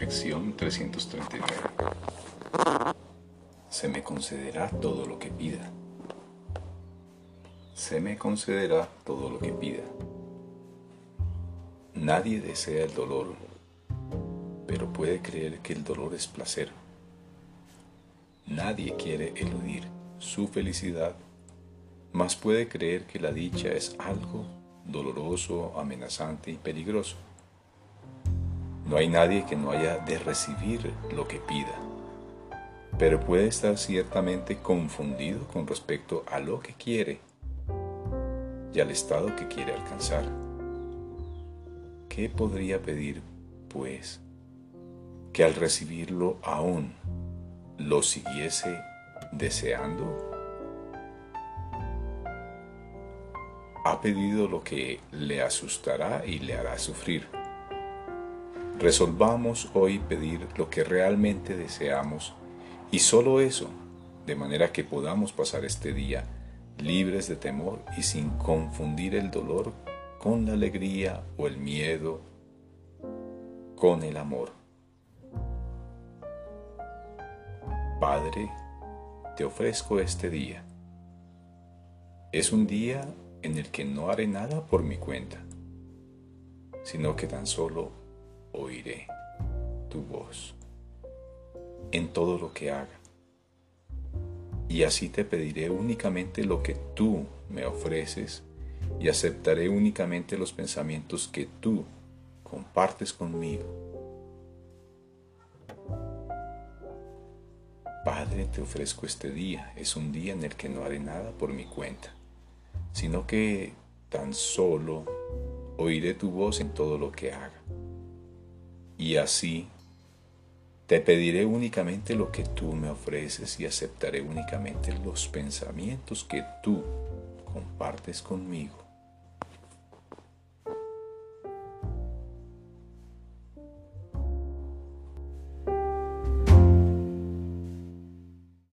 Lección 339. Se me concederá todo lo que pida. Se me concederá todo lo que pida. Nadie desea el dolor, pero puede creer que el dolor es placer. Nadie quiere eludir su felicidad, mas puede creer que la dicha es algo doloroso, amenazante y peligroso. No hay nadie que no haya de recibir lo que pida, pero puede estar ciertamente confundido con respecto a lo que quiere y al estado que quiere alcanzar. ¿Qué podría pedir, pues, que al recibirlo aún lo siguiese deseando? Ha pedido lo que le asustará y le hará sufrir Resolvamos hoy pedir lo que realmente deseamos y solo eso, de manera que podamos pasar este día libres de temor y sin confundir el dolor con la alegría o el miedo con el amor. Padre, te ofrezco este día. Es un día en el que no haré nada por mi cuenta, sino que tan solo oiré tu voz en todo lo que haga. Y así te pediré únicamente lo que tú me ofreces y aceptaré únicamente los pensamientos que tú compartes conmigo. Padre, te ofrezco este día. Es un día en el que no haré nada por mi cuenta, sino que tan solo oiré tu voz en todo lo que haga y así te pediré únicamente lo que tú me ofreces y aceptaré únicamente los pensamientos que tú compartes conmigo.